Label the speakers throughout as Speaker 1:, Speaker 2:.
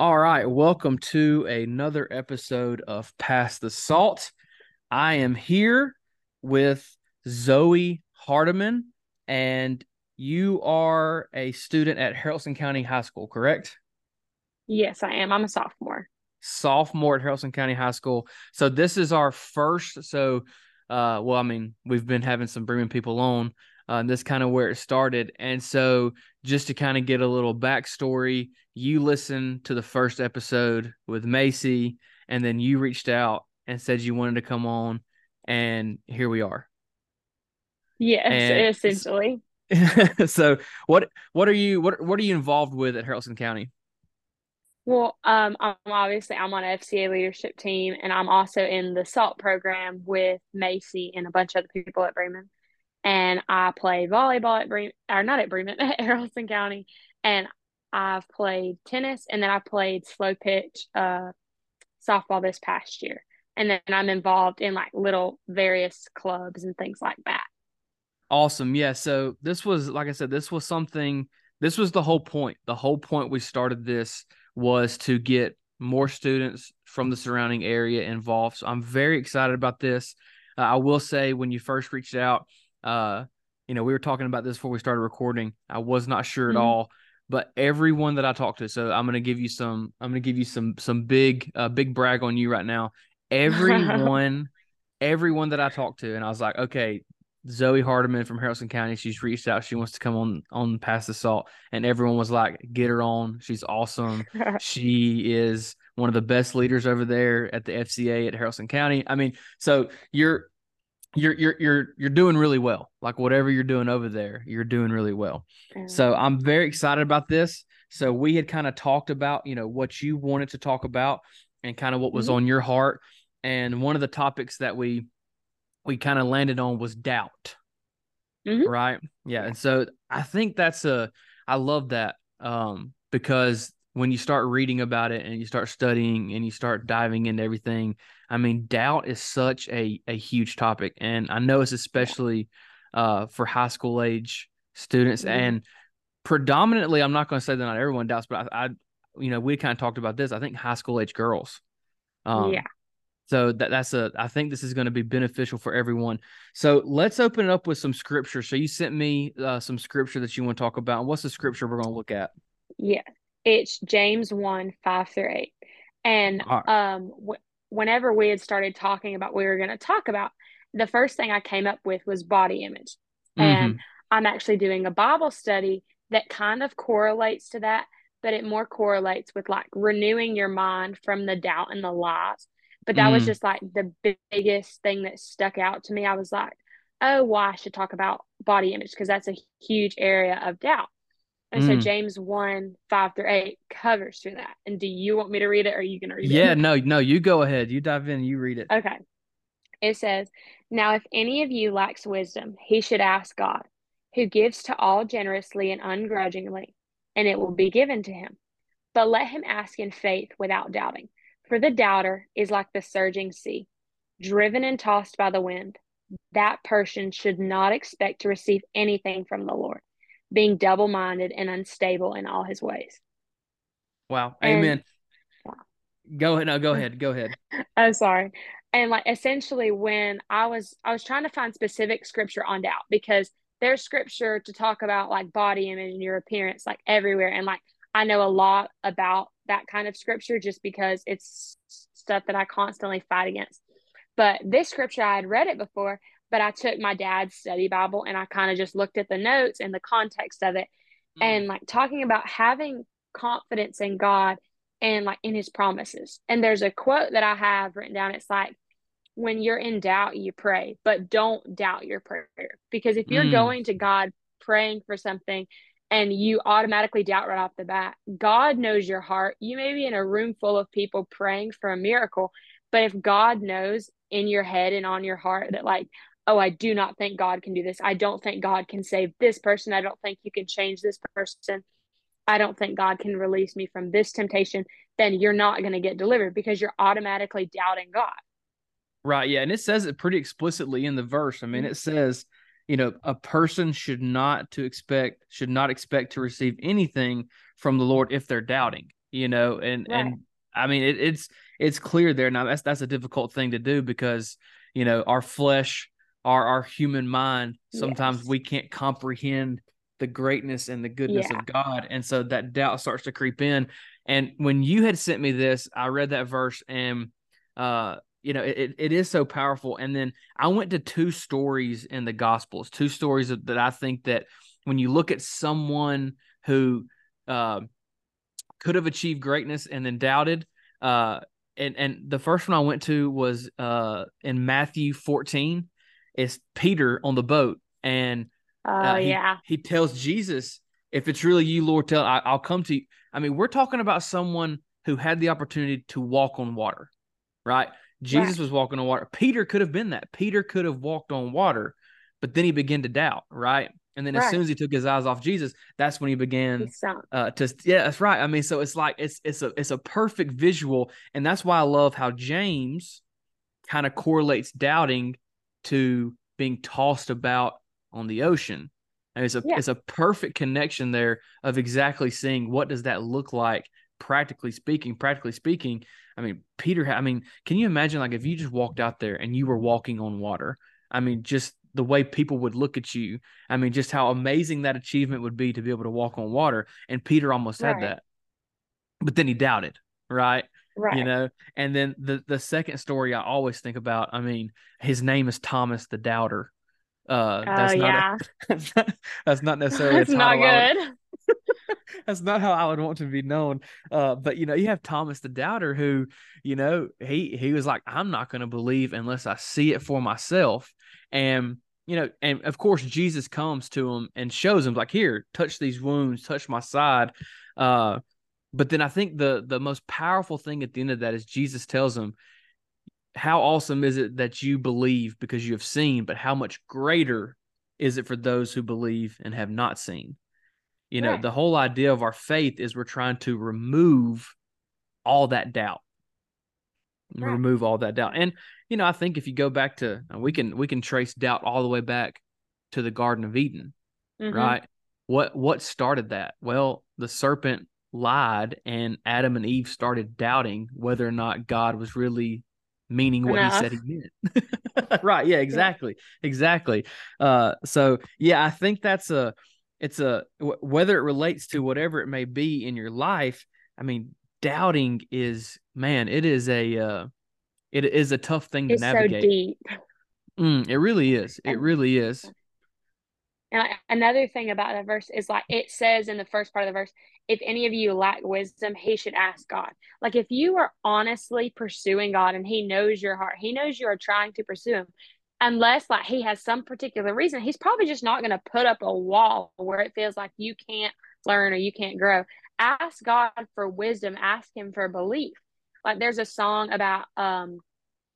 Speaker 1: All right, welcome to another episode of Pass the Salt. I am here with Zoe Hardeman, and you are a student at Haralson County High School, correct?
Speaker 2: Yes, I am. I'm a sophomore.
Speaker 1: Sophomore at Haralson County High School. So this is our first. So, uh, well, I mean, we've been having some Bremen people on. Uh, and this kind of where it started. And so, just to kind of get a little backstory, you listened to the first episode with Macy, and then you reached out and said you wanted to come on, and here we are.
Speaker 2: Yes, and essentially.
Speaker 1: so, what what are you what what are you involved with at Haralson County?
Speaker 2: Well, um, I'm obviously I'm on FCA leadership team, and I'm also in the SALT program with Macy and a bunch of other people at Bremen and I played volleyball at Bremen, or not at Bremen, at Haralson County, and I've played tennis, and then I played slow pitch uh, softball this past year, and then I'm involved in like little various clubs and things like that.
Speaker 1: Awesome, yeah. So this was, like I said, this was something. This was the whole point. The whole point we started this was to get more students from the surrounding area involved. So I'm very excited about this. Uh, I will say, when you first reached out, uh, you know, we were talking about this before we started recording. I was not sure mm-hmm. at all, but everyone that I talked to, so I'm gonna give you some, I'm gonna give you some, some big, uh, big brag on you right now. Everyone, everyone that I talked to, and I was like, okay, Zoe Hardeman from Haralson County. She's reached out. She wants to come on on Pass the Salt, and everyone was like, "Get her on. She's awesome. she is one of the best leaders over there at the FCA at Haralson County." I mean, so you're you're you're you're you're doing really well. Like whatever you're doing over there, you're doing really well. So I'm very excited about this. So we had kind of talked about, you know, what you wanted to talk about and kind of what was mm-hmm. on your heart. And one of the topics that we we kind of landed on was doubt. Mm-hmm. Right? Yeah. And so I think that's a I love that um because when you start reading about it and you start studying and you start diving into everything, I mean, doubt is such a, a huge topic. And I know it's especially uh, for high school age students. Mm-hmm. And predominantly, I'm not going to say that not everyone doubts, but I, I, you know, we kind of talked about this. I think high school age girls.
Speaker 2: Um, yeah.
Speaker 1: So that, that's a, I think this is going to be beneficial for everyone. So let's open it up with some scripture. So you sent me uh, some scripture that you want to talk about. What's the scripture we're going to look at?
Speaker 2: Yeah. It's James 1 5 through 8. And right. um, whenever we had started talking about what we were going to talk about, the first thing I came up with was body image. Mm-hmm. And I'm actually doing a Bible study that kind of correlates to that, but it more correlates with like renewing your mind from the doubt and the lies. But that mm. was just like the biggest thing that stuck out to me. I was like, oh, why well, I should talk about body image because that's a huge area of doubt. And mm. so James 1, 5 through 8 covers through that. And do you want me to read it or are you going to read
Speaker 1: yeah, it? Yeah, no, no, you go ahead. You dive in, you read it.
Speaker 2: Okay. It says, Now if any of you lacks wisdom, he should ask God, who gives to all generously and ungrudgingly, and it will be given to him. But let him ask in faith without doubting. For the doubter is like the surging sea, driven and tossed by the wind. That person should not expect to receive anything from the Lord being double minded and unstable in all his ways.
Speaker 1: Wow. And, Amen. Go ahead. No, go ahead. Go ahead.
Speaker 2: oh, sorry. And like essentially when I was I was trying to find specific scripture on doubt because there's scripture to talk about like body image and your appearance like everywhere. And like I know a lot about that kind of scripture just because it's stuff that I constantly fight against. But this scripture I had read it before, but I took my dad's study Bible and I kind of just looked at the notes and the context of it mm. and like talking about having confidence in God and like in his promises. And there's a quote that I have written down. It's like, when you're in doubt, you pray, but don't doubt your prayer. Because if you're mm. going to God praying for something and you automatically doubt right off the bat, God knows your heart. You may be in a room full of people praying for a miracle, but if God knows in your head and on your heart that, like, oh, I do not think God can do this. I don't think God can save this person. I don't think you can change this person. I don't think God can release me from this temptation. Then you're not going to get delivered because you're automatically doubting God.
Speaker 1: Right. Yeah. And it says it pretty explicitly in the verse. I mean, it mm-hmm. says, you know, a person should not to expect, should not expect to receive anything from the Lord if they're doubting. you know, and
Speaker 2: Right.
Speaker 1: and I mean it, it's it's clear there. Now that's that's a difficult thing to do because you know our flesh, our our human mind, sometimes
Speaker 2: Yes.
Speaker 1: we can't comprehend the greatness and the goodness
Speaker 2: Yeah.
Speaker 1: of God, and so that doubt starts to creep in. And when you had sent me this, I read that verse and uh you know it, it is so powerful and then i went to two stories in the gospels two stories that i think that when you look at someone who uh, could have achieved greatness and then doubted uh and and the first one i went to was uh in matthew 14 it's peter on the boat and
Speaker 2: Oh
Speaker 1: uh, he,
Speaker 2: yeah.
Speaker 1: he tells Jesus, if it's really you, Lord, tell I, I'll come to you. I mean, we're talking about someone who had the opportunity to walk on water, right? Jesus was walking on water. Peter could have been that. Peter could have walked on water, but then he began to doubt, right? And then as soon as he took his eyes off Jesus, that's when he began
Speaker 2: He
Speaker 1: uh to yeah that's right i mean so it's like it's it's a it's a perfect visual and that's why i love how james kind of correlates doubting to being tossed about on the ocean and it's a
Speaker 2: Yeah.
Speaker 1: it's a perfect connection there of exactly seeing what does that look like practically speaking practically speaking i mean peter i mean can you imagine like if you just walked out there and you were walking on water i mean just the way people would look at you I mean, just how amazing that achievement would be to be able to walk on water. And Peter almost had that, but then he doubted, right?
Speaker 2: Right.
Speaker 1: You know. And then the the second story I always think about. I mean, his name is Thomas the Doubter. Uh,
Speaker 2: oh
Speaker 1: that's not
Speaker 2: yeah.
Speaker 1: a, that's not necessarily
Speaker 2: That's not
Speaker 1: I would-
Speaker 2: good.
Speaker 1: that's not how I would want to be known. Uh, but you know, you have Thomas the Doubter who, you know, he he was like, I'm not going to believe unless I see it for myself. And you know, and of course, Jesus comes to him and shows him like, here, touch these wounds, touch my side. Uh, but then I think the the most powerful thing at the end of that is Jesus tells him, how awesome is it that you believe because you have seen, but how much greater is it for those who believe and have not seen? You know,
Speaker 2: Right.
Speaker 1: the whole idea of our faith is we're trying to remove all that doubt.
Speaker 2: Right.
Speaker 1: Remove all that doubt. And you know, I think if you go back to we can we can trace doubt all the way back to the Garden of Eden,
Speaker 2: Mhm.
Speaker 1: right? What what started that? Well, the serpent lied and Adam and Eve started doubting whether or not God was really meaning what
Speaker 2: Enough.
Speaker 1: he said he meant. right, yeah, exactly. Exactly. Uh so yeah, I think that's a it's a whether it relates to whatever it may be in your life, I mean, doubting is man, it is a uh it is a tough thing to
Speaker 2: It's so
Speaker 1: navigate.
Speaker 2: deep.
Speaker 1: Mm, it really is. It really is.
Speaker 2: And like, another thing about that verse is like it says in the first part of the verse, if any of you lack wisdom, he should ask God. Like if you are honestly pursuing God and he knows your heart, he knows you are trying to pursue him. Unless like he has some particular reason, he's probably just not going to put up a wall where it feels like you can't learn or you can't grow. Ask God for wisdom, ask him for belief. Like there's a song about um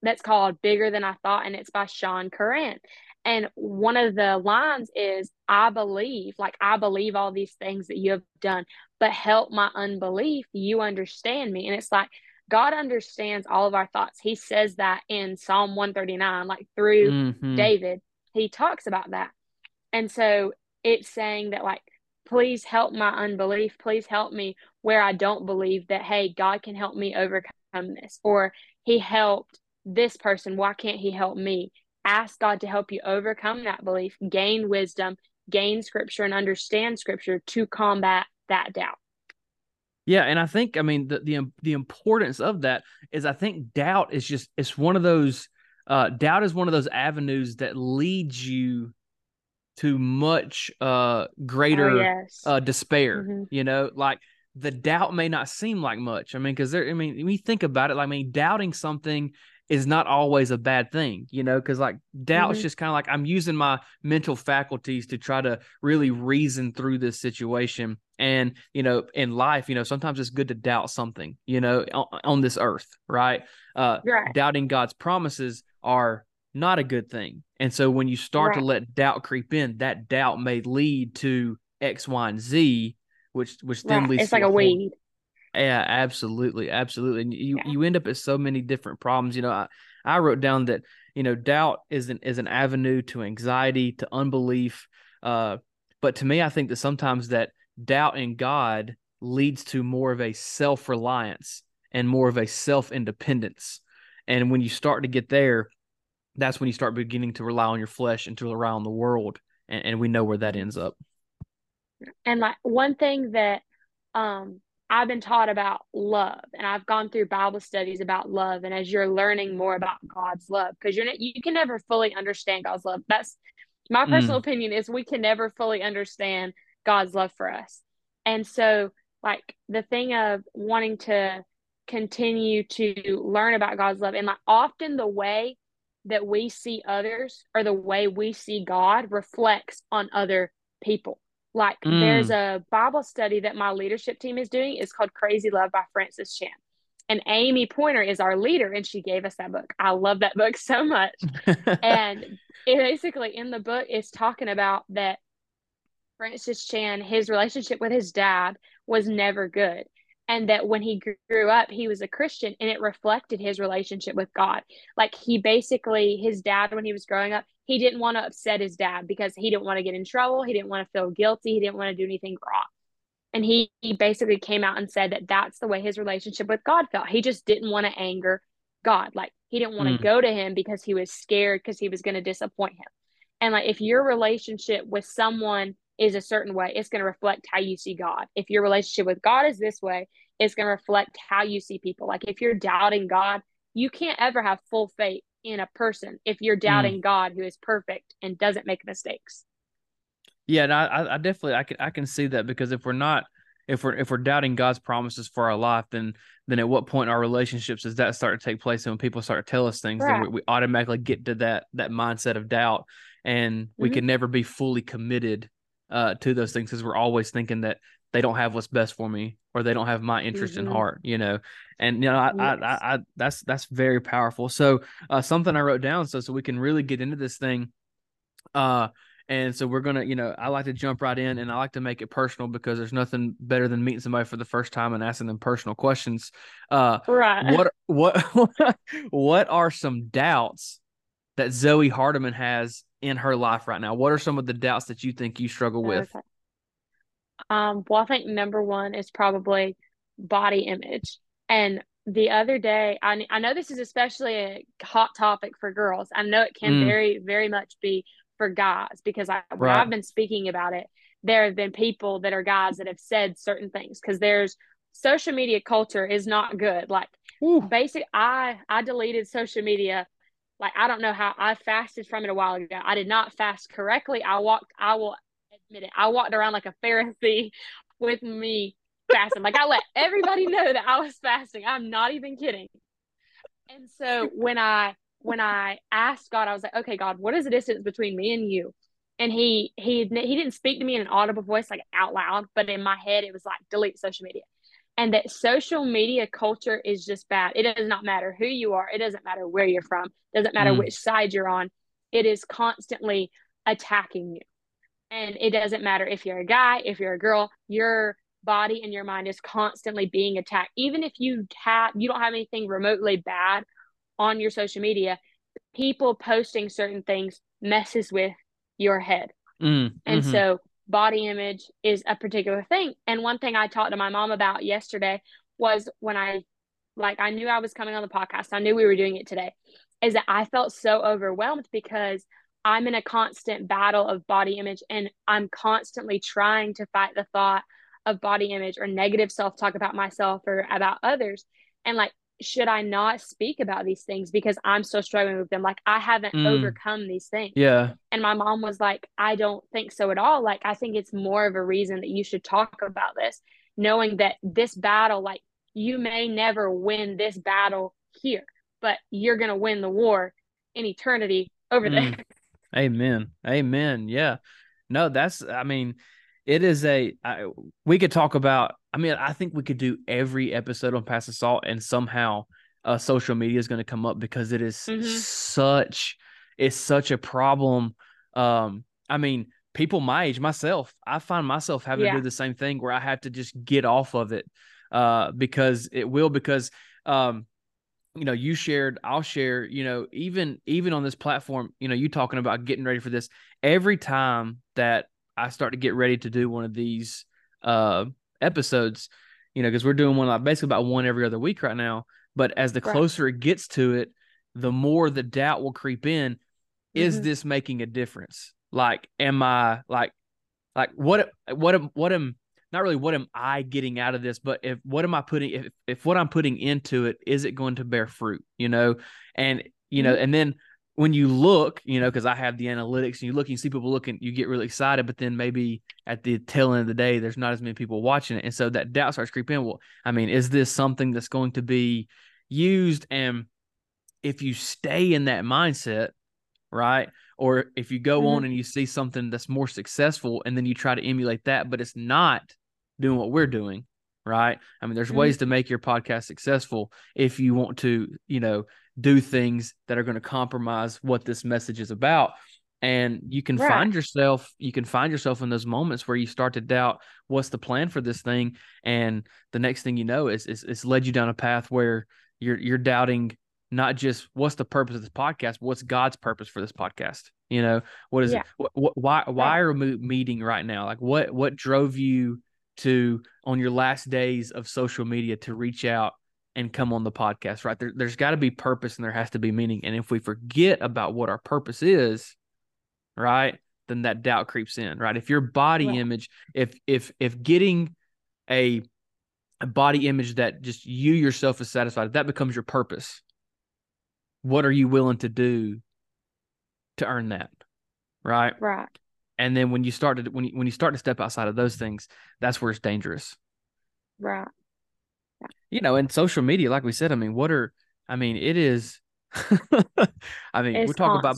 Speaker 2: that's called Bigger Than I Thought and it's by Sean Curran. And one of the lines is, I believe, like, I believe all these things that you have done, but help my unbelief. You understand me. And it's like, God understands all of our thoughts. He says that in Psalm 139, like through
Speaker 1: Mhm.
Speaker 2: David, he talks about that. And so it's saying that, like, please help my unbelief. Please help me where I don't believe that, hey, God can help me overcome this. Or he helped this person. Why can't he help me? Ask God to help you overcome that belief, gain wisdom, gain scripture, and understand scripture to combat that doubt.
Speaker 1: Yeah, and I think I mean the the the importance of that is I think doubt is just it's one of those uh doubt is one of those avenues that leads you to much uh greater
Speaker 2: oh, yes.
Speaker 1: uh despair
Speaker 2: Mhm.
Speaker 1: you know like the doubt may not seem like much i mean because there i mean when you think about it like i mean doubting something is not always a bad thing you know because like doubt's
Speaker 2: Mhm.
Speaker 1: just kind of like i'm using my mental faculties to try to really reason through this situation and you know in life you know sometimes it's good to doubt something you know on, on this earth right uh
Speaker 2: right.
Speaker 1: doubting god's promises are not a good thing and so when you start to let doubt creep in that doubt may lead to x y and z which which then
Speaker 2: Right.
Speaker 1: leads
Speaker 2: It's
Speaker 1: to
Speaker 2: like
Speaker 1: a
Speaker 2: a
Speaker 1: whole-
Speaker 2: weed.
Speaker 1: Yeah absolutely absolutely and you
Speaker 2: Yeah.
Speaker 1: you end up at so many different problems you know i i wrote down that you know doubt is an is an avenue to anxiety to unbelief uh but to me i think that sometimes that doubt in god leads to more of a self reliance and more of a self independence. And when you start to get there, that's when you start beginning to rely on your flesh and to rely on the world. And, and we know where that ends up.
Speaker 2: And like one thing that um, I've been taught about love, and I've gone through Bible studies about love. And as you're learning more about God's love, because you're you can never fully understand God's love. That's my personal mm. opinion is we can never fully understand God's love for us. And so, like the thing of wanting to continue to learn about God's love, and like often the way that we see others or the way we see God reflects on other people. Like mm. there's a Bible study that my leadership team is doing. It's called Crazy Love by Francis Chan. And Amy Pointer is our leader, and she gave us that book. I love that book so much. and it basically in the book is talking about that Francis Chan, his relationship with his dad was never good and that when he grew up he was a christian and it reflected his relationship with god like he basically his dad when he was growing up he didn't want to upset his dad because he didn't want to get in trouble he didn't want to feel guilty he didn't want to do anything wrong and he, he basically came out and said that that's the way his relationship with god felt he just didn't want to anger god like he didn't want to mm. go to him because he was scared because he was going to disappoint him and like if your relationship with someone is a certain way, it's going to reflect how you see God. If your relationship with God is this way, it's going to reflect how you see people. Like if you're doubting God, you can't ever have full faith in a person if you're hmm. doubting mm. God who is perfect and doesn't make mistakes.
Speaker 1: Yeah, and I, I definitely I can I can see that because if we're not if we're if we're doubting God's promises for our life, then then at what point our relationships does that start to take place? And when people start to tell us things, right. then we, we, automatically get to that that mindset of doubt, and we mm-hmm. can never be fully committed uh, to those things because we're always thinking that they don't have what's best for me or they don't have my interest mm-hmm. in heart you know and you know I, yes. I, I, I, that's that's very powerful so uh, something i wrote down so so we can really get into this thing uh and so we're gonna you know i like to jump right in and i like to make it personal because there's nothing better than meeting somebody for the first time and asking them personal questions uh right what what what are some doubts that zoe hardeman has in her life right now? What are some of the doubts that you think you struggle with? Okay.
Speaker 2: Um, well, I think number one is probably body image. And the other day, I, I know this is especially a hot topic for girls. I know it can mm. very, very much be for guys because I, when right. I've been speaking about it, there have been people that are guys that have said certain things because there's social media culture is not good. Like, basic, I I deleted social media like I don't know how I fasted from it a while ago. I did not fast correctly. I walked, I will admit it, I walked around like a Pharisee with me fasting. like I let everybody know that I was fasting. I'm not even kidding. And so when I when I asked God, I was like, okay, God, what is the distance between me and you? And he he he didn't speak to me in an audible voice like out loud, but in my head it was like delete social media and that social media culture is just bad. It does not matter who you are. It doesn't matter where you're from. It doesn't matter mm. which side you're on. It is constantly attacking you. And it doesn't matter if you're a guy, if you're a girl, your body and your mind is constantly being attacked. Even if you have you don't have anything remotely bad on your social media, people posting certain things messes with your head. Mm, and mm-hmm. so body image is a particular thing. And one thing I talked to my mom about yesterday was when I like I knew I was coming on the podcast. I knew we were doing it today. Is that I felt so overwhelmed because I'm in a constant battle of body image and I'm constantly trying to fight the thought of body image or negative self-talk about myself or about others. And like should I not speak about these things because I'm still struggling with them? Like I haven't mm. overcome these things.
Speaker 1: Yeah.
Speaker 2: And my mom was like, I don't think so at all. Like I think it's more of a reason that you should talk about this, knowing that this battle, like you may never win this battle here, but you're gonna win the war in eternity over mm. there.
Speaker 1: Amen. Amen. Yeah. No, that's I mean, it is a I, we could talk about i mean i think we could do every episode on pass the salt and somehow uh, social media is going to come up because it is mm-hmm. such it's such a problem um i mean people my age myself i find myself having yeah. to do the same thing where i have to just get off of it uh because it will because um you know you shared i'll share you know even even on this platform you know you talking about getting ready for this every time that I start to get ready to do one of these uh episodes, you know, because we're doing one like basically about one every other week right now. But as the
Speaker 2: Right.
Speaker 1: closer it gets to it, the more the doubt will creep in. Is
Speaker 2: Mhm.
Speaker 1: this making a difference? Like, am I like, like what, what am, what am, not really what am I getting out of this, but if what am I putting, if, if what I'm putting into it, is it going to bear fruit, you know? And, you know, mm-hmm. and then when you look, you know, because I have the analytics and you look and you see people looking, you get really excited, but then maybe at the tail end of the day, there's not as many people watching it. And so that doubt starts creeping in. Well, I mean, is this something that's going to be used? And if you stay in that mindset, right? Or if you go on mm-hmm. and you see something that's more successful and then you try to emulate that, but it's not doing what we're doing, right? I mean, there's
Speaker 2: Mhm.
Speaker 1: ways to make your podcast successful if you want to, you know, do things that are going to compromise what this message is about. And you can
Speaker 2: Right.
Speaker 1: find yourself, you can find yourself in those moments where you start to doubt what's the plan for this thing. And the next thing you know is it's, it's led you down a path where you're you're doubting not just what's the purpose of this podcast, but what's God's purpose for this podcast. You know, what is
Speaker 2: Yeah.
Speaker 1: it? What, what, why why
Speaker 2: Right.
Speaker 1: are we meeting right now? Like what what drove you to on your last days of social media to reach out and come on the podcast? Right there, there's got to be purpose and there has to be meaning. And if we forget about what our purpose is, right, then that doubt creeps in. Right, if your body
Speaker 2: Right.
Speaker 1: image, if if if getting a a body image that just you yourself is satisfied, if that becomes your purpose, what are you willing to do to earn that? Right.
Speaker 2: Right.
Speaker 1: And then when you start to when you, when you start to step outside of those things, that's where it's dangerous.
Speaker 2: Right.
Speaker 1: You know, and social media, like we said, I mean, what are I mean, it is I mean,
Speaker 2: It's
Speaker 1: we'll talk about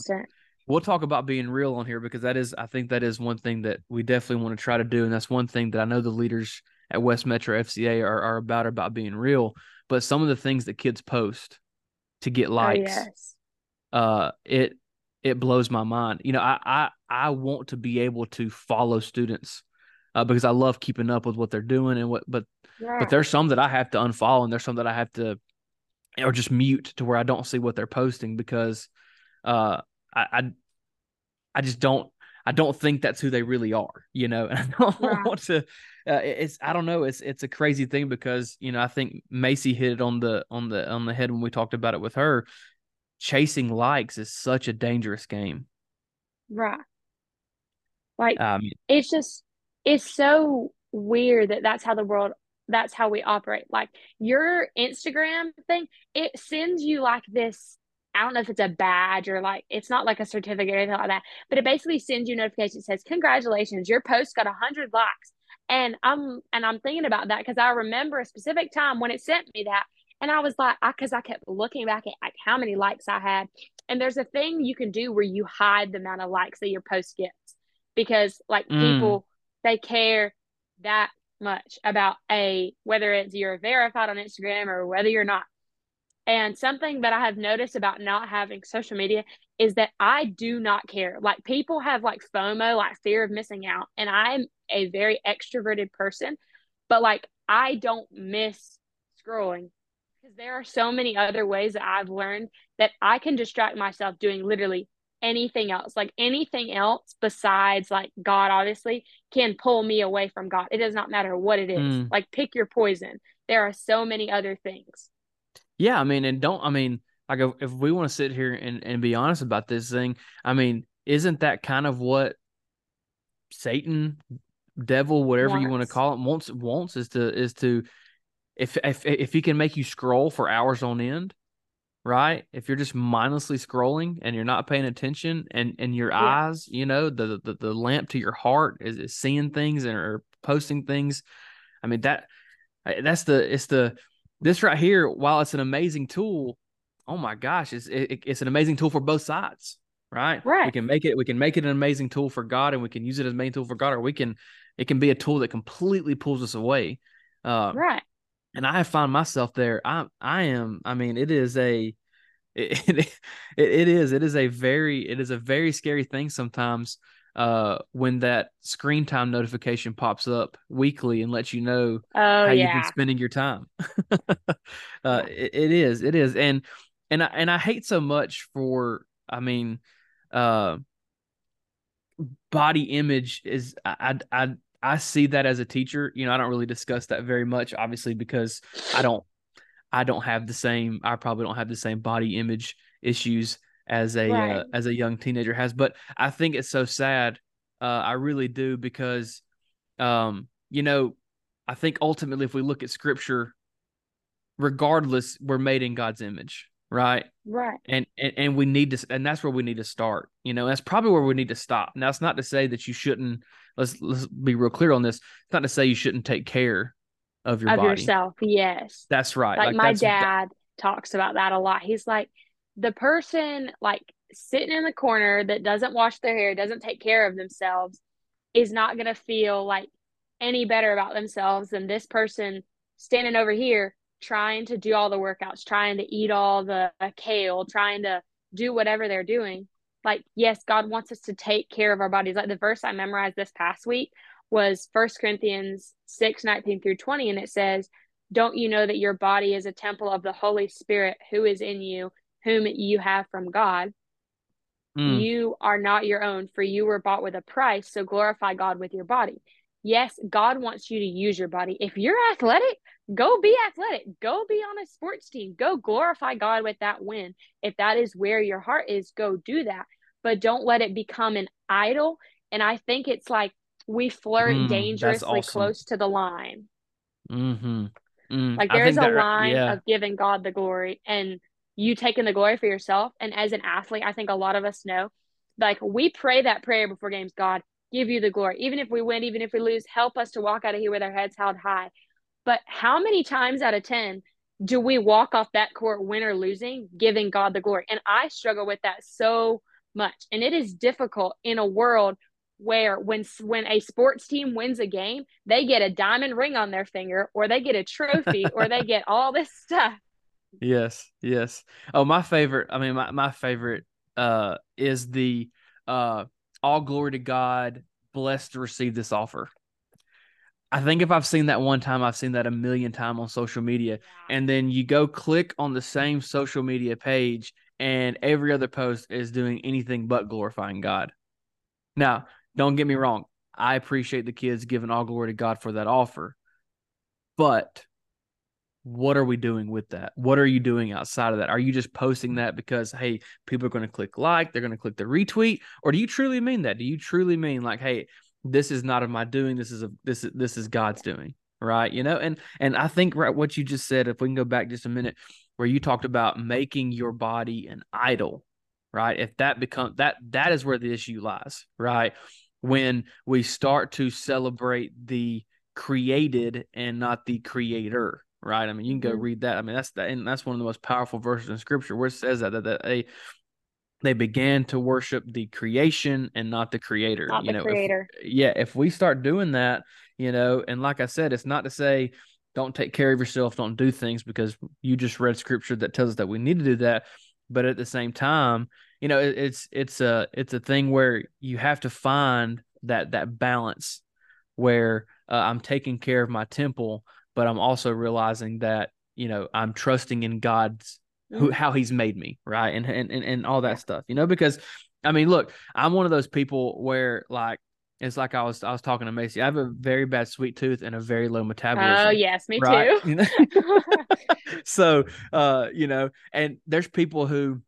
Speaker 1: we'll talk about being real on here because that is I think that is one thing that we definitely want to try to do. And that's one thing that I know the leaders at West Metro FCA are, are about about being real. But some of the things that kids post to get
Speaker 2: Oh,
Speaker 1: likes,
Speaker 2: yes.
Speaker 1: uh it it blows my mind you know i i i want to be able to follow students uh, because i love keeping up with what they're doing and what but
Speaker 2: Right.
Speaker 1: but there's some that i have to unfollow and there's some that i have to or just mute to where i don't see what they're posting because uh i i, I just don't i don't think that's who they really are you know and i don't
Speaker 2: Right.
Speaker 1: want to uh, it's i don't know it's it's a crazy thing because you know i think macy hit it on the on the on the head when we talked about it with her chasing likes is such a dangerous game.
Speaker 2: Right. Like
Speaker 1: Um,
Speaker 2: it's just it's so weird that that's how the world that's how we operate. Like your instagram thing it sends you like this i don't know if it's a badge or like it's not like a certificate or anything like that but it basically sends you a notification that says congratulations your post got 100 likes. And i'm and i'm thinking about that because i remember a specific time when it sent me that and i was like i because I kept looking back at like how many likes i had. And there's a thing you can do where you hide the amount of likes that your post gets because like
Speaker 1: Mm.
Speaker 2: people they care that much about a whether it's you're verified on Instagram or whether you're not. And something that I have noticed about not having social media is that I do not care. Like people have like FOMO, like fear of missing out, and I'm a very extroverted person, but like I don't miss scrolling because there are so many other ways that I've learned that I can distract myself doing literally anything else. Like anything else besides like God, obviously, can pull me away from God. It does not matter what it is.
Speaker 1: Mm.
Speaker 2: Like pick your poison. There are so many other things.
Speaker 1: yeah, I mean, and don't I mean, like if, if we want to sit here and and be honest about this thing, I mean, isn't that kind of what Satan, devil, whatever you want to call it, wants wants is to is to if if if he can make you scroll for hours on end, right? If you're just mindlessly scrolling and you're not paying attention and and your
Speaker 2: Yeah.
Speaker 1: eyes, you know, the the the lamp to your heart is, is seeing things and or posting things. I mean that that's the it's the this right here. While it's an amazing tool, oh my gosh, it's it, it's an amazing tool for both sides, right?
Speaker 2: Right.
Speaker 1: We can make it we can make it an amazing tool for God, and we can use it as a main tool for God, or we can it can be a tool that completely pulls us away. Uh,
Speaker 2: Right.
Speaker 1: And I have found myself there. I I am. I mean, it is a it, it, it is it is a very it is a very scary thing sometimes uh when that screen time notification pops up weekly and lets you know
Speaker 2: Oh
Speaker 1: how you've been spending your time. uh, it, it is, it is, and and I and I hate so much for. I mean, uh, body image is I I I, see that as a teacher. You know, I don't really discuss that very much, obviously, because I don't I don't have the same I probably don't have the same body image issues as a uh, right. uh, as a young teenager has. But I think it's so sad. Uh, I really do because, um, you know, I think ultimately, if we look at Scripture, regardless, we're made in God's image, right?
Speaker 2: Right.
Speaker 1: And, and and we need to, and that's where we need to start. You know, that's probably where we need to stop. Now, it's not to say that you shouldn't. Let's let's be real clear on this. It's not to say you shouldn't take care of your
Speaker 2: of
Speaker 1: body.
Speaker 2: yourself. Yes,
Speaker 1: that's right.
Speaker 2: Like, like my dad talks about that a lot. He's like the person like sitting in the corner that doesn't wash their hair, doesn't take care of themselves, is not going to feel like any better about themselves than this person standing over here trying to do all the workouts, trying to eat all the kale, trying to do whatever they're doing. Like, yes, God wants us to take care of our bodies. Like the verse I memorized this past week was First Corinthians 6 19 through 20, and it says, Don't you know that your body is a temple of the Holy Spirit who is in you, whom you have from God? Mm. You are not your own, for you were bought with a price, so glorify God with your body. Yes, God wants you to use your body. If you're athletic, go be athletic. Go be on a sports team. Go glorify God with that win. If that is where your heart is, go do that. But don't let it become an idol. And I think it's like we flirt mm, dangerously awesome. close to the line.
Speaker 1: Mm-hmm.
Speaker 2: Mm, like there's a that, line yeah. of giving God the glory and you taking the glory for yourself. And as an athlete, I think a lot of us know, like we pray that prayer before games. God, give you the glory. Even if we win, even if we lose, help us to walk out of here with our heads held high. But how many times out of 10 do we walk off that court, win or losing, giving God the glory? And I struggle with that so much. And it is difficult in a world where when when a sports team wins a game, they get a diamond ring on their finger or they get a trophy or they get all this stuff.
Speaker 1: Yes, yes. Oh, my favorite, I mean my my favorite uh is the uh all glory to God, blessed to receive this offer. I think if I've seen that one time, I've seen that a million times on social media. And then you go click on the same social media page, and every other post is doing anything but glorifying God. Now, don't get me wrong. I appreciate the kids giving all glory to God for that offer. But what are we doing with that? What are you doing outside of that? Are you just posting that because hey, people are going to click like, they're going to click the retweet, or do you truly mean that? Do you truly mean like, hey, this is not of my doing, this is a this is this is God's doing, right? You know, and and I think right what you just said, if we can go back just a minute, where you talked about making your body an idol, right? If that becomes that that is where the issue lies, right? When we start to celebrate the created and not the creator right? I mean, you can go mm-hmm. read that. I mean, that's that, and that's one of the most powerful verses in Scripture where it says that that, that they they began to worship the creation and not the creator.
Speaker 2: Not
Speaker 1: you
Speaker 2: the
Speaker 1: know,
Speaker 2: creator.
Speaker 1: If, yeah, if we start doing that, you know, and like I said, it's not to say don't take care of yourself, don't do things because you just read Scripture that tells us that we need to do that. But at the same time, you know, it, it's it's a it's a thing where you have to find that that balance where uh, I'm taking care of my temple but I'm also realizing that you know I'm trusting in God's who mm-hmm. how He's made me, right, and and and, and all that stuff, you know, because I mean, look, I'm one of those people where like it's like I was I was talking to Macy. I have a very bad sweet tooth and a very low metabolism.
Speaker 2: Oh yes, me right? too.
Speaker 1: so uh, you know, and there's people who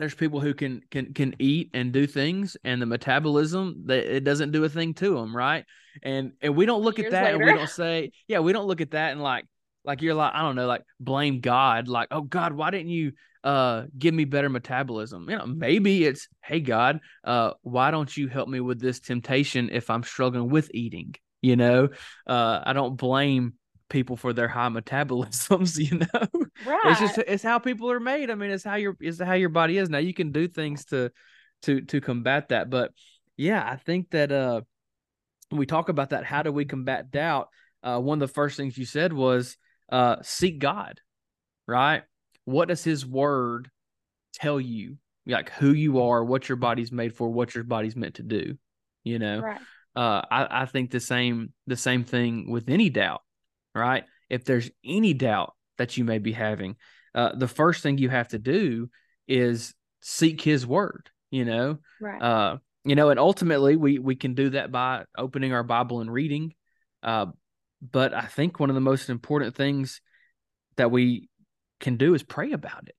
Speaker 1: there's people who can can can eat and do things and the metabolism that it doesn't do a thing to them right and and we don't look Years at that later. and we don't say yeah we don't look at that and like like you're like i don't know like blame god like oh god why didn't you uh give me better metabolism? You know maybe it's hey god uh why don't you help me with this temptation if i'm struggling with eating? You know? Uh i don't blame people for their high metabolisms you know? Right. it's just it's how people are made. I mean it's how your it's how your body is. Now you can do things to to to combat that but yeah i think that uh we talk about that. How do we combat doubt? Uh one of the first things you said was uh seek god right what does his word tell you like who you are what your body's made for what your body's meant to do you know right. uh I, I think the same the same thing with any doubt right? If there's any doubt that you may be having, uh, the first thing you have to do is seek His word. You know,
Speaker 2: right?
Speaker 1: Uh, you know, and ultimately we we can do that by opening our Bible and reading. Uh, but I think one of the most important things that we can do is pray about it,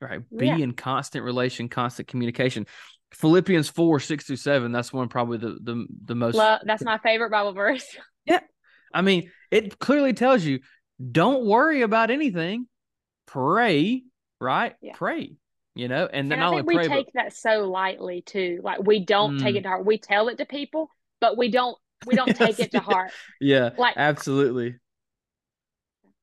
Speaker 1: right? Be
Speaker 2: Yeah.
Speaker 1: in constant relation, constant communication. Philippians four six through seven. That's one probably the the the most.
Speaker 2: Love, that's my favorite Bible verse. Yeah.
Speaker 1: I mean, it clearly tells you don't worry about anything. Pray, right?
Speaker 2: Yeah.
Speaker 1: Pray. You know, and then
Speaker 2: And I think we
Speaker 1: pray,
Speaker 2: take that so lightly too. Like we don't take
Speaker 1: Mm.
Speaker 2: it to heart. We tell it to people, but we don't we don't take it to heart.
Speaker 1: yeah,
Speaker 2: Like
Speaker 1: absolutely.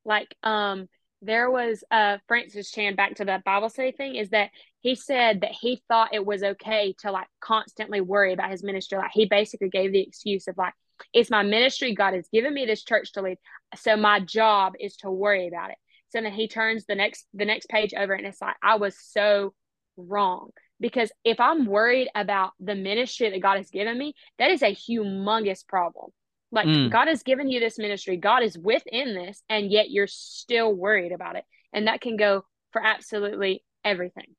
Speaker 2: like um there was uh Francis Chan back to the Bible study thing is that he said that he thought it was okay to like constantly worry about his ministry. Like he basically gave the excuse of like, it's my ministry. God has given me this church to lead. So my job is to worry about it. So then he turns the next the next page over and it's like, I was so wrong. Because if I'm worried about the ministry that God has given me, that is a humongous problem. Like
Speaker 1: Mm.
Speaker 2: God has given you this ministry, God is within this, and yet you're still worried about it. And that can go for absolutely everything.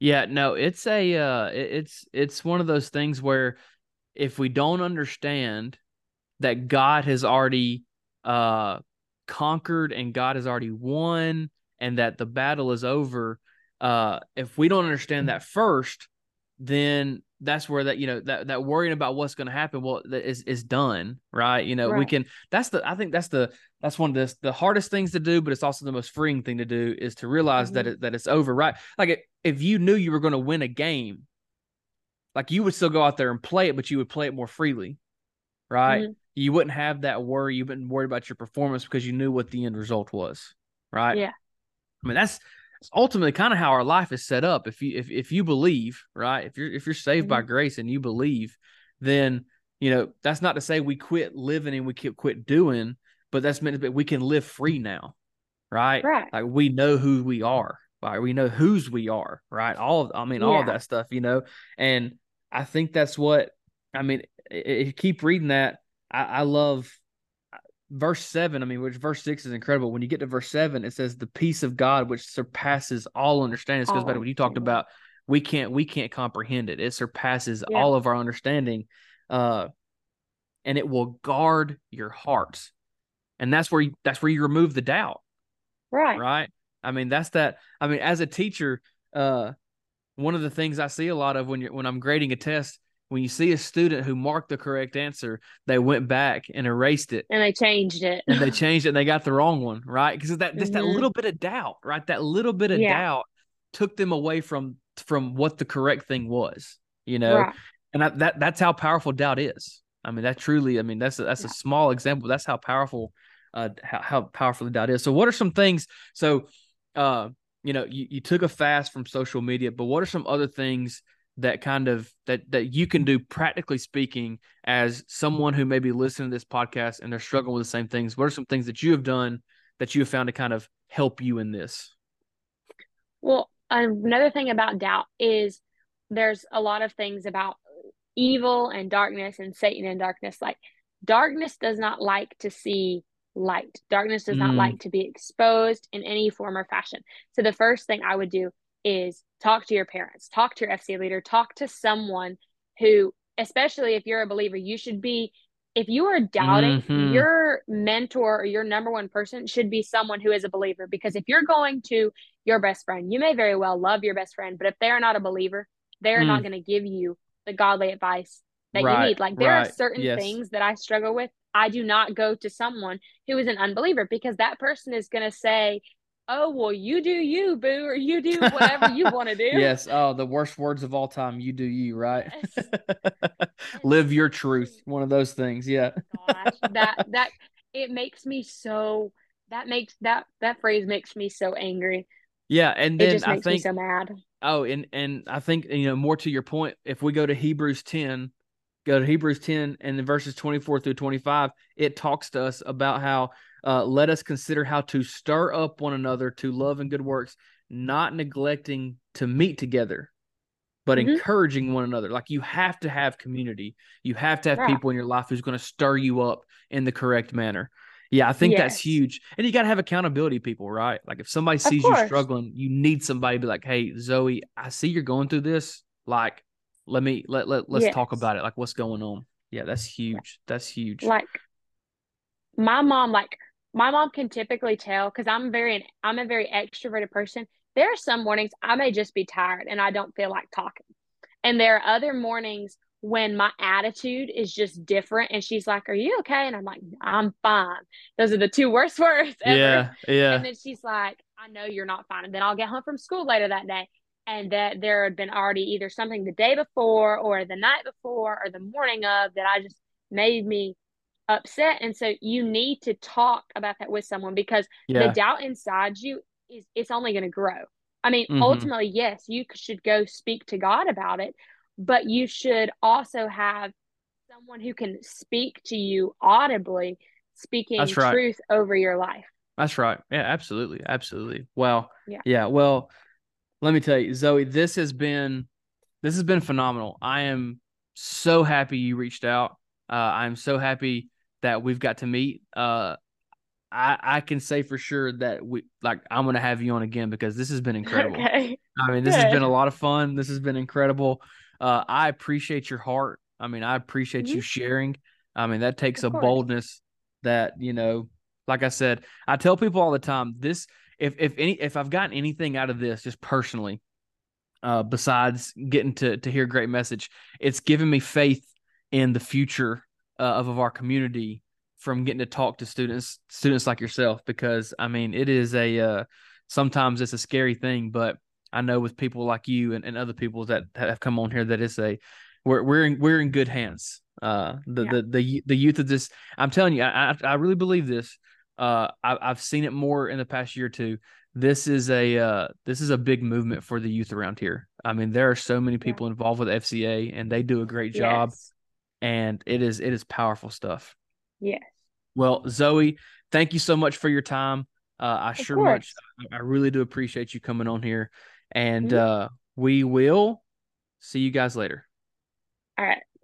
Speaker 1: Yeah, no, it's a uh it's it's one of those things where if we don't understand that God has already uh conquered and God has already won and that the battle is over, uh if we don't understand that first, then that's where that you know that that worrying about what's going to happen well that is is done right you know we can that's the i think that's the that's one of the the hardest things to do but it's also the most freeing thing to do is to realize that
Speaker 2: Mhm.
Speaker 1: it that it's over right like if you knew you were going to win a game like you would still go out there and play it but you would play it more freely right
Speaker 2: Mhm.
Speaker 1: you wouldn't have that worry you wouldn't worry about your performance because you knew what the end result was right
Speaker 2: Yeah.
Speaker 1: I mean, that's, that's ultimately kind of how our life is set up. If you if if you believe, right? If you're if you're saved by mm-hmm. grace and you believe, then you know that's not to say we quit living and we quit quit doing, but that's meant that we can live free now, right?
Speaker 2: Right.
Speaker 1: Like we know who we are, right? We know whose we are, right? All of, I mean, all of that stuff, you know. And I think that's what I mean. If you keep reading that, I, I love verse seven. I mean, which verse six is incredible. When you get to verse seven, it says, "The peace of God, which surpasses all understanding." This goes back to what you talked about. We can't we can't comprehend it. It surpasses
Speaker 2: Yeah.
Speaker 1: all of our understanding, uh, and it will guard your hearts. And that's where you, that's where you remove the doubt
Speaker 2: Right.
Speaker 1: right? I mean, that's that. I mean, as a teacher, uh, one of the things I see a lot of when you're when I'm grading a test, when you see a student who marked the correct answer, they went back and erased it
Speaker 2: And they changed it.
Speaker 1: and they changed it and they got the wrong one, right? Because that just that
Speaker 2: Mhm.
Speaker 1: little bit of doubt, right? That little bit of
Speaker 2: Yeah.
Speaker 1: doubt took them away from from what the correct thing was, you know.
Speaker 2: Right.
Speaker 1: And I, that that's how powerful doubt is. I mean, that truly, I mean, that's a, that's a small example. That's how powerful, uh, how, how powerful the doubt is. So, what are some things? So, uh, you know, you, you took a fast from social media, but what are some other things that kind of that that you can do, practically speaking, as someone who may be listening to this podcast and they're struggling with the same things? What are some things that you have done that you have found to kind of help you in this?
Speaker 2: Well, another thing about doubt is there's a lot of things about evil and darkness and Satan and darkness. Like, darkness does not like to see light, darkness does not
Speaker 1: Mm.
Speaker 2: like to be exposed in any form or fashion. So, the first thing I would do is talk to your parents, talk to your FCA leader, talk to someone who, especially if you're a believer, you should be. If you are doubting,
Speaker 1: Mhm.
Speaker 2: your mentor or your number one person should be someone who is a believer. Because if you're going to your best friend. You may very well love your best friend, but if they're not a believer, they're
Speaker 1: Mm.
Speaker 2: not going to give you the godly advice that
Speaker 1: Right,
Speaker 2: you need. Like there are certain
Speaker 1: yes.
Speaker 2: things that I struggle with. I do not go to someone who is an unbeliever because that person is going to say, "Oh, well, you do you, boo, or you do whatever you want to do."
Speaker 1: Yes. Oh, the worst words of all time. You do you, right?
Speaker 2: Yes.
Speaker 1: Live your truth. One of those things. Yeah.
Speaker 2: Oh gosh, that that it makes me so that makes that that phrase makes me so angry.
Speaker 1: Yeah. And
Speaker 2: It
Speaker 1: then
Speaker 2: just
Speaker 1: I
Speaker 2: makes me
Speaker 1: think,
Speaker 2: so mad.
Speaker 1: oh, and, and I think, you know, more to your point, if we go to Hebrews 10, go to Hebrews 10 and then verses 24 through 25, it talks to us about how, uh, let us consider how to stir up one another to love and good works, not neglecting to meet together, but
Speaker 2: Mhm.
Speaker 1: encouraging one another. Like you have to have community. You have to have
Speaker 2: Right.
Speaker 1: people in your life who's going to stir you up in the correct manner. Yeah, I think that's huge. And you got to have accountability people, right? Like if somebody sees you struggling, you need somebody to be like, "Hey, Zoe, I see you're going through this. Like let me let, let let's
Speaker 2: Yes.
Speaker 1: talk about it. Like what's going on? Yeah, that's huge. That's huge.
Speaker 2: Like my mom, like my mom can typically tell because I'm very I'm a very extroverted person. There are some mornings I may just be tired and I don't feel like talking. And there are other mornings when my attitude is just different and she's like, Are you okay? And I'm like, I'm fine. Those are the two worst words ever.
Speaker 1: yeah, yeah.
Speaker 2: And then she's like, I know you're not fine. And then I'll get home from school later that day. And that there had been already either something the day before or the night before or the morning of that I just made me upset. And so you need to talk about that with someone because
Speaker 1: yeah.
Speaker 2: the doubt inside you is it's only going to grow. I mean,
Speaker 1: Mhm.
Speaker 2: ultimately, yes, you should go speak to God about it, but you should also have someone who can speak to you audibly, speaking
Speaker 1: right.
Speaker 2: truth over your life.
Speaker 1: That's right. Yeah, absolutely. Absolutely. Well,
Speaker 2: Yeah.
Speaker 1: yeah. Well, let me tell you, Zoe, this has been this has been phenomenal. I am so happy you reached out. Uh, I'm so happy that we've got to meet. Uh, I I can say for sure that we like I'm gonna have you on again because this has been incredible.
Speaker 2: Okay.
Speaker 1: I mean, this has been a lot of fun. This has been incredible. Uh, I appreciate your heart. I mean, I appreciate you sharing. I mean, that takes
Speaker 2: Of
Speaker 1: a
Speaker 2: course.
Speaker 1: boldness that, you know, like I said, I tell people all the time, this if if any if I've gotten anything out of this just personally, uh, besides getting to to hear a great message, it's given me faith in the future uh, of, of our community from getting to talk to students students like yourself because I mean it is a uh, sometimes it's a scary thing, but I know with people like you and, and other people that have come on here that it's a we're we're in we're in good hands. Uh, the
Speaker 2: Yeah.
Speaker 1: the the the youth of this, I'm telling you, I I, really believe this. Uh, I, I've seen it more in the past year or two. This is a uh, this is a big movement for the youth around here. I mean, there are so many
Speaker 2: Yeah.
Speaker 1: people involved with FCA, and they do a great job.
Speaker 2: Yes.
Speaker 1: And it is it is powerful stuff.
Speaker 2: Yes.
Speaker 1: Well, Zoe, thank you so much for your time. Uh, I
Speaker 2: Of
Speaker 1: sure much. I really do appreciate you coming on here, and
Speaker 2: Mhm.
Speaker 1: uh, we will see you guys later.
Speaker 2: All right.